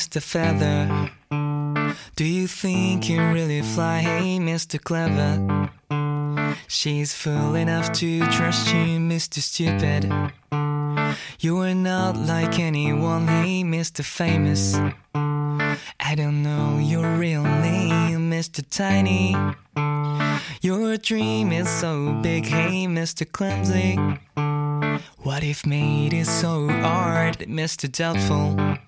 Mr. Feather. Do you think you really fly, hey, Mr. Clever? She's fool enough to trust you, Mr. Stupid. You are not like anyone, hey, Mr. Famous. I don't know your real name, Mr. Tiny. Your dream is so big, hey, Mr. Clumsy. What if made it so hard, Mr. Doubtful?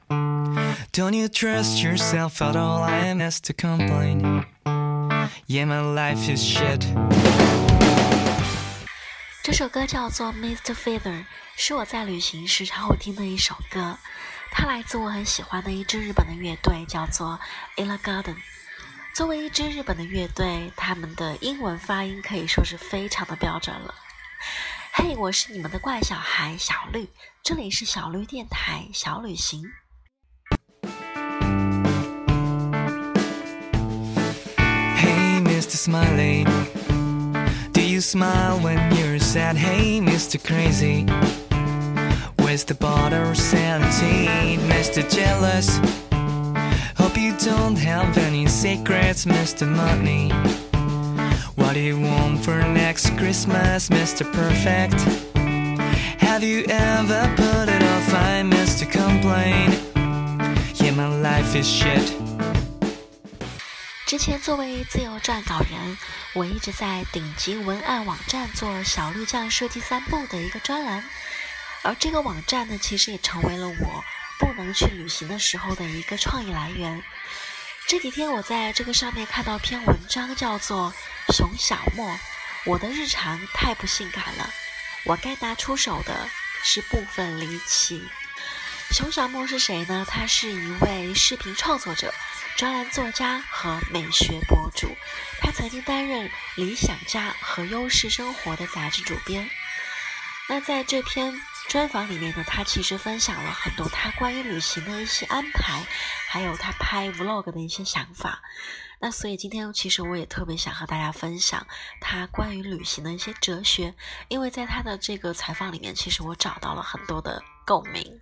Don't you trust yourself at all? I am asked to complain. Yeah, my life is shit. 这首歌叫做《Mr. Feather》，是我在旅行时常会听的一首歌。它来自我很喜欢的一支日本的乐队，叫做 Ella Garden。作为一支日本的乐队，他们的英文发音可以说是非常的标准了。嘿，我是你们的怪小孩小绿，这里是小绿电台小旅行。Smiley. Do you smile when you're sad? Hey, Mr. Crazy. Where's the bottle of sanity? Mr. Jealous. Hope you don't have any secrets, Mr. Money. What do you want for next Christmas, Mr. Perfect? Have you ever put it off? I Mr. Complain. Yeah, my life is shit. 之前作为自由撰稿人，我一直在顶级文案网站做小绿酱设计三部的一个专栏，而这个网站呢，其实也成为了我不能去旅行的时候的一个创意来源。这几天我在这个上面看到篇文章，叫做《熊小莫，我的日常太不性感了，我该拿出手的是部分离奇。熊小莫是谁呢？他是一位视频创作者。专栏作家和美学博主，他曾经担任《理想家》和《优势生活》的杂志主编。那在这篇专访里面呢，他其实分享了很多他关于旅行的一些安排，还有他拍 vlog 的一些想法。那所以今天其实我也特别想和大家分享他关于旅行的一些哲学，因为在他的这个采访里面，其实我找到了很多的共鸣。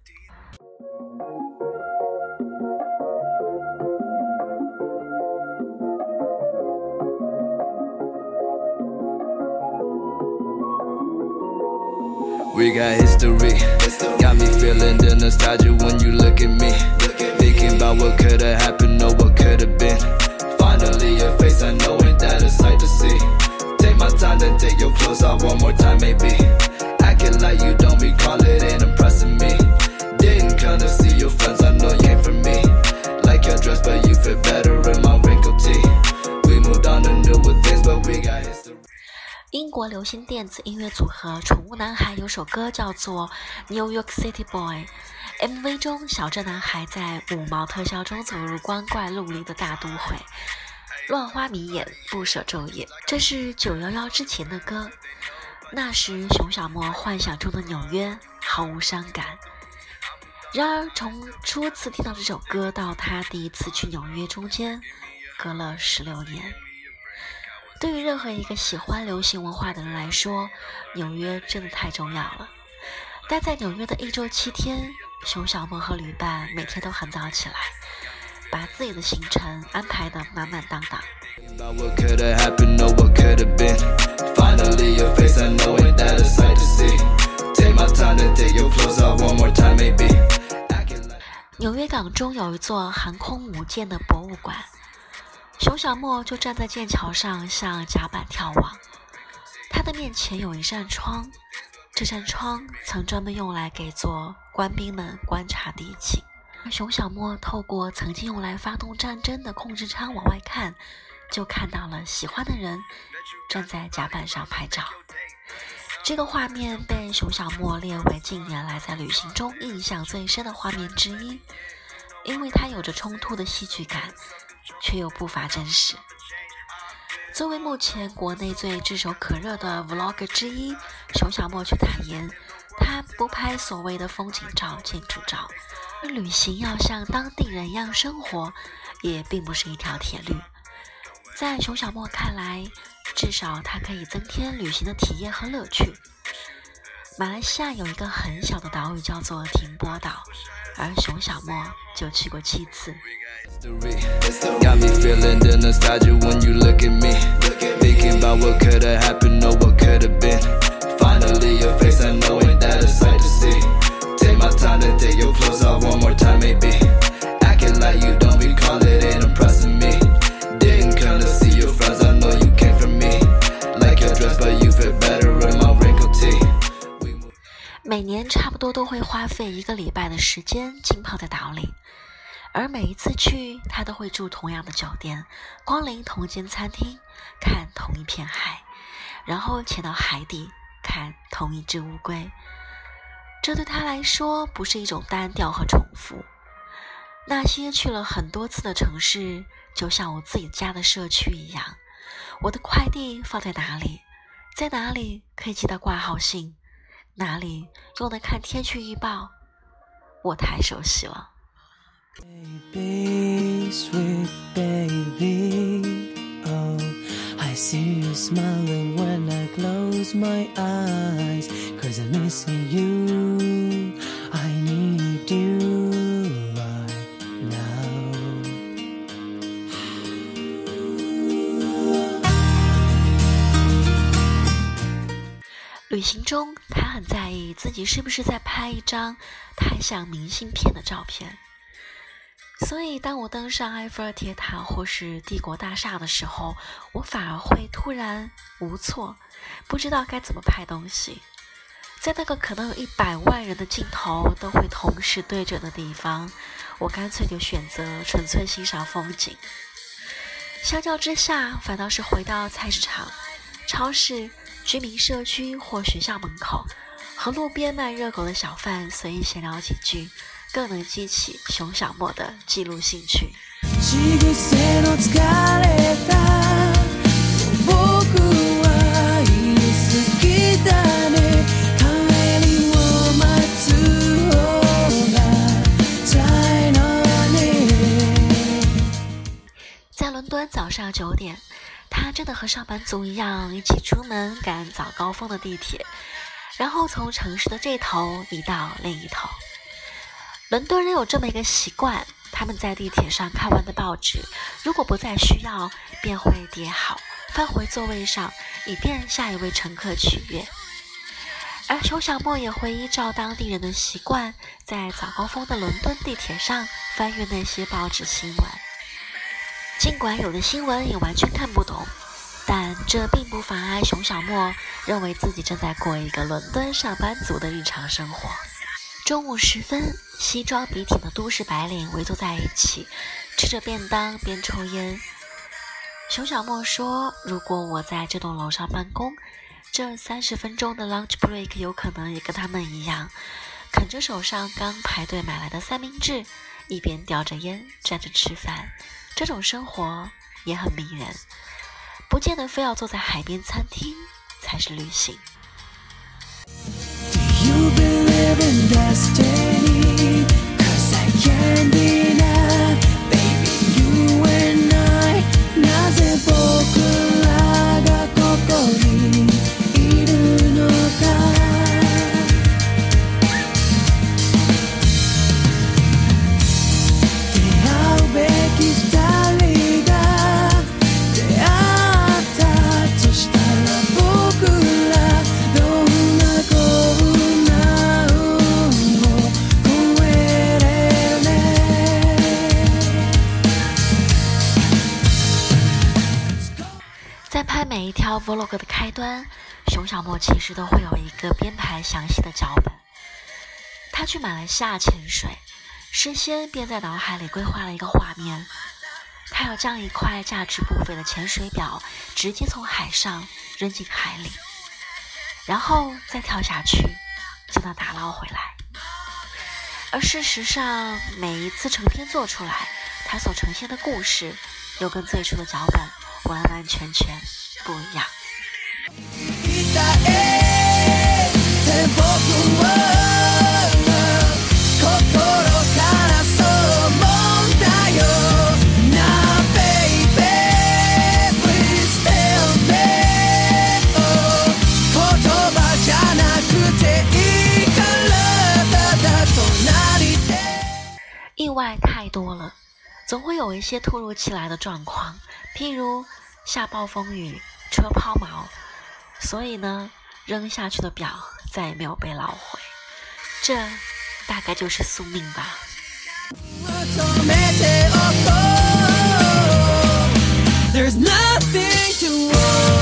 We got history. Got me feeling the nostalgia when you look at me. Thinking about what could've happened or what could've been. Finally, your face, I know ain't that a sight to see. Take my time, then take your clothes off one more time, maybe. Acting like you don't recall it ain't impressing me. Didn't kinda see your friends, I know you ain't for me. Like your dress, but you fit better 国流行电子音乐组合宠物男孩有首歌叫做《New York City Boy》，MV 中小镇男孩在五毛特效中走入光怪陆离的大都会，乱花迷眼，不舍昼夜。这是九幺幺之前的歌，那时熊小莫幻想中的纽约毫无伤感。然而从初次听到这首歌到他第一次去纽约，中间隔了十六年。对于任何一个喜欢流行文化的人来说，纽约真的太重要了。待在纽约的一周七天，熊小莫和旅伴每天都很早起来，把自己的行程安排得满满当当。纽约港中有一座航空母舰的博物馆，熊小莫就站在剑桥上向甲板眺望。他的面前有一扇窗，这扇窗曾专门用来给做官兵们观察敌情。熊小莫透过曾经用来发动战争的控制舱往外看，就看到了喜欢的人站在甲板上拍照。这个画面被熊小莫列为近年来在旅行中印象最深的画面之一，因为它有着冲突的戏剧感，却又不乏真实。作为目前国内最炙手可热的 vlog 之一，熊小莫却坦言，他不拍所谓的风景照、建筑照，旅行要像当地人一样生活，也并不是一条铁律。在熊小莫看来，至少它可以增添旅行的体验和乐趣。马来西亚有一个很小的岛屿叫做停泊岛，而熊小莫就去过七次。Got me feeling the nostalgia when you look at me. Thinking about what could have happened or what could have been. Finally, your face, I know ain't that a sight to see. Take my time to take your clothes off one more time, maybe. Acting like you don't recall it 每年差不多都会花费一个礼拜的时间浸泡在岛里，而每一次去，他都会住同样的酒店，光临同一间餐厅，看同一片海，然后潜到海底看同一只乌龟。这对他来说不是一种单调和重复。那些去了很多次的城市，就像我自己家的社区一样，我的快递放在哪里，在哪里可以寄到挂号信。哪里又能看天气预报？我太熟悉了。Baby, sweet baby. Oh, I see you smiling when I close my eyes. Cause I'm missing you. 旅行中，他很在意自己是不是在拍一张太像明信片的照片。所以，当我登上埃菲尔铁塔或是帝国大厦的时候，我反而会突然无措，不知道该怎么拍东西。在那个可能有一百万人的镜头都会同时对准的地方，我干脆就选择纯粹欣赏风景。相较之下，反倒是回到菜市场、超市、居民社区或学校门口，和路边卖热狗的小贩随意闲聊几句，更能激起熊小莫的记录兴趣。口癖の疲れた僕は言い過ぎだね帰りを待つ方が辛いのね在伦敦早上九点， 他真的和上班族一样，一起出门赶早高峰的地铁，然后从城市的这头移到另一头。伦敦人有这么一个习惯，他们在地铁上看完的报纸，如果不再需要，便会叠好，翻回座位上，以便下一位乘客取阅。而熊小莫也会依照当地人的习惯，在早高峰的伦敦地铁上翻阅那些报纸新闻。尽管有的新闻也完全看不懂，但这并不妨碍熊小莫认为自己正在过一个伦敦上班族的日常生活。中午时分，西装笔挺的都市白领围坐在一起，吃着便当边抽烟。熊小莫说：“如果我在这栋楼上办公，这三十分钟的 lunch break 有可能也跟他们一样，啃着手上刚排队买来的三明治，一边叼着烟站着吃饭。这种生活也很迷人，不见得非要坐在海边餐厅才是旅行。” You believe 一条 vlog 的开端，熊小莫其实都会有一个编排详细的脚本。他去马来西亚潜水，事先便在脑海里规划了一个画面。他要将一块价值不菲的潜水表直接从海上扔进海里，然后再跳下去将它打捞回来。而事实上，每一次成片做出来，他所呈现的故事又跟最初的脚本完完全全不一样。意外太多了总会有一些突如其来的状况譬如下暴风雨车抛锚所以呢，扔下去的表再也没有被捞回，这大概就是宿命吧。There's nothing to worry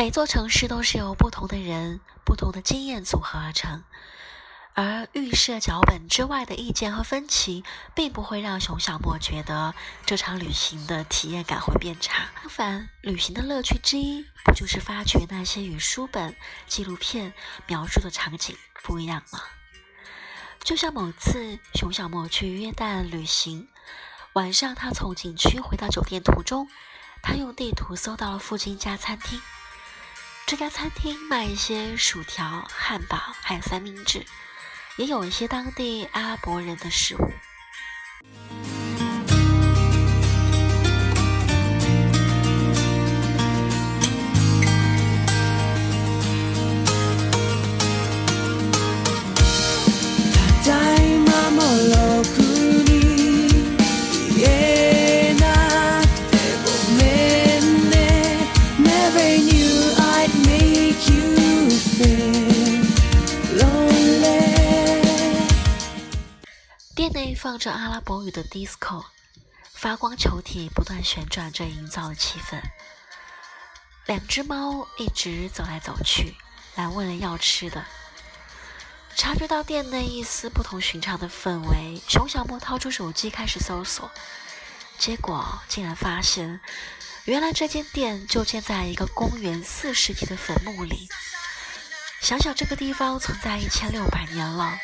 每座城市都是由不同的人、不同的经验组合而成，而预设脚本之外的意见和分歧，并不会让熊小莫觉得这场旅行的体验感会变差。相反，旅行的乐趣之一，不就是发掘那些与书本、纪录片描述的场景不一样吗？就像某次熊小莫去约旦旅行，晚上他从景区回到酒店途中，他用地图搜到了附近一家餐厅。这家餐厅卖一些薯条、汉堡，还有三明治，也有一些当地阿拉伯人的食物。着阿拉伯语的 disco，发光球体不断旋转着，营造了气氛。两只猫一直走来走去，来问人要吃的。察觉到店内一丝不同寻常的氛围，熊小莫掏出手机开始搜索，结果竟然发现，原来这间店就建在一个公元四世纪的坟墓里。想想这个地方存在一千六百年了。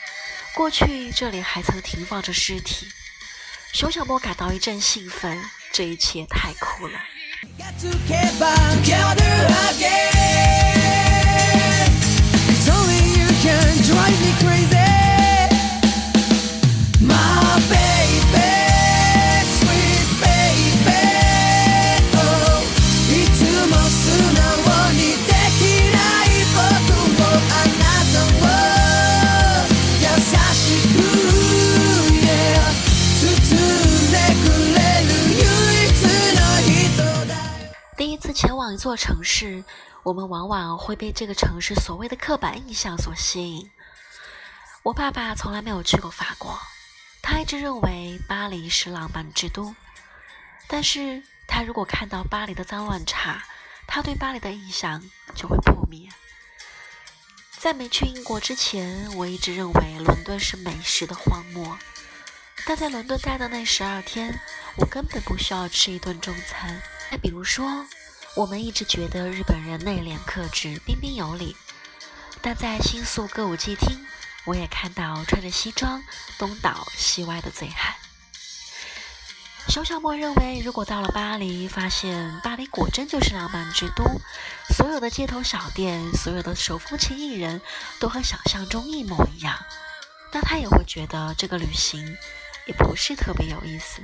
过去这里还曾停放着尸体，熊小莫感到一阵兴奋，这一切太酷了。座城市，我们往往会被这个城市所谓的刻板印象所吸引。我爸爸从来没有去过法国，他一直认为巴黎是浪漫之都。但是他如果看到巴黎的脏乱差，他对巴黎的印象就会破灭。在没去英国之前，我一直认为伦敦是美食的荒漠。但在伦敦待的那十二天，我根本不需要吃一顿中餐。再比如说。我们一直觉得日本人内敛克制、彬彬有礼，但在新宿歌舞伎町，我也看到穿着西装东倒西歪的醉汉。熊小莫认为，如果到了巴黎，发现巴黎果真就是浪漫之都，所有的街头小店、所有的手风琴艺人都和想象中一模一样，那他也会觉得这个旅行也不是特别有意思。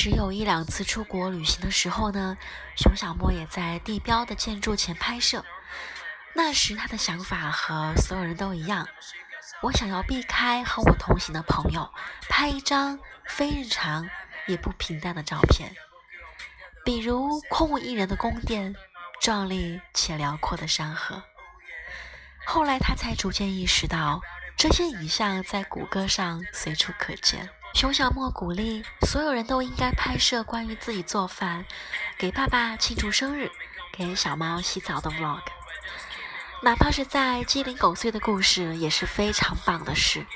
只有一两次出国旅行的时候呢，熊小莫也在地标的建筑前拍摄。那时他的想法和所有人都一样，我想要避开和我同行的朋友，拍一张非日常也不平淡的照片，比如空无一人的宫殿，壮丽且辽阔的山河。后来他才逐渐意识到，这些影像在谷歌上随处可见。熊小莫鼓励所有人都应该拍摄关于自己做饭、给爸爸庆祝生日、给小猫洗澡的 vlog，哪怕是在鸡零狗碎的故事也是非常棒的事。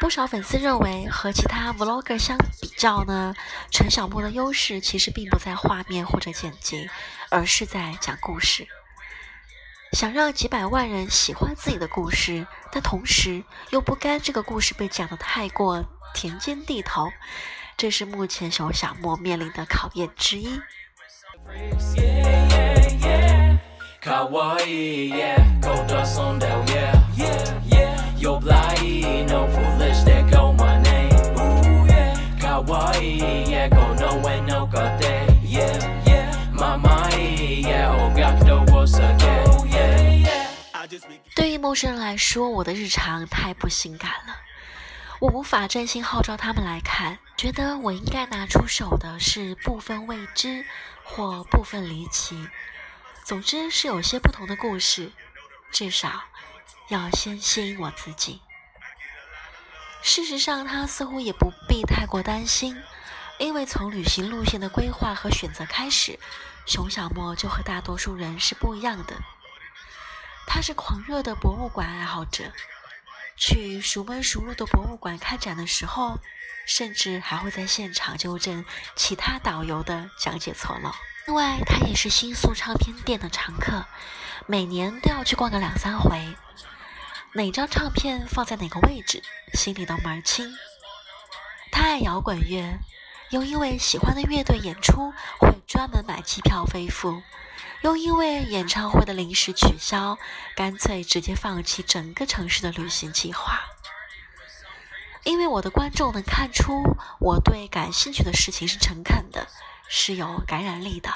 不少粉丝认为，和其他 vlogger 相比较呢，陈小莫的优势其实并不在画面或者剪辑，而是在讲故事。想让几百万人喜欢自己的故事，但同时又不甘这个故事被讲得太过田间地头，这是目前熊小莫面临的考验之一。对于陌生人来说，我的日常太不性感了，我无法真心号召他们来看。觉得我应该拿出手的是部分未知或部分离奇，总之是有些不同的故事，至少要先吸引我自己。事实上，他似乎也不必太过担心，因为从旅行路线的规划和选择开始，熊小莫就和大多数人是不一样的。他是狂热的博物馆爱好者，去熟门熟路的博物馆看展的时候，甚至还会在现场纠正其他导游的讲解错漏。另外，他也是新宿唱片店的常客，每年都要去逛个两三回。哪张唱片放在哪个位置，心里都门儿清。他爱摇滚乐，又因为喜欢的乐队演出，会专门买机票飞赴。又因为演唱会的临时取消，干脆直接放弃整个城市的旅行计划。因为我的观众能看出我对感兴趣的事情是诚恳的，是有感染力的，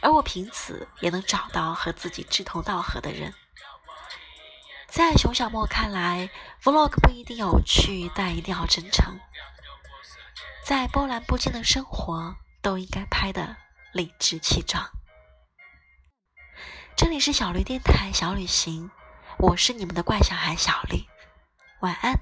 而我凭此也能找到和自己志同道合的人。在熊小莫看来，vlog 不一定有趣，但一定要真诚。在波澜不惊的生活，都应该拍的理直气壮。这里是小驴电台小旅行，我是你们的怪小孩小驴，晚安。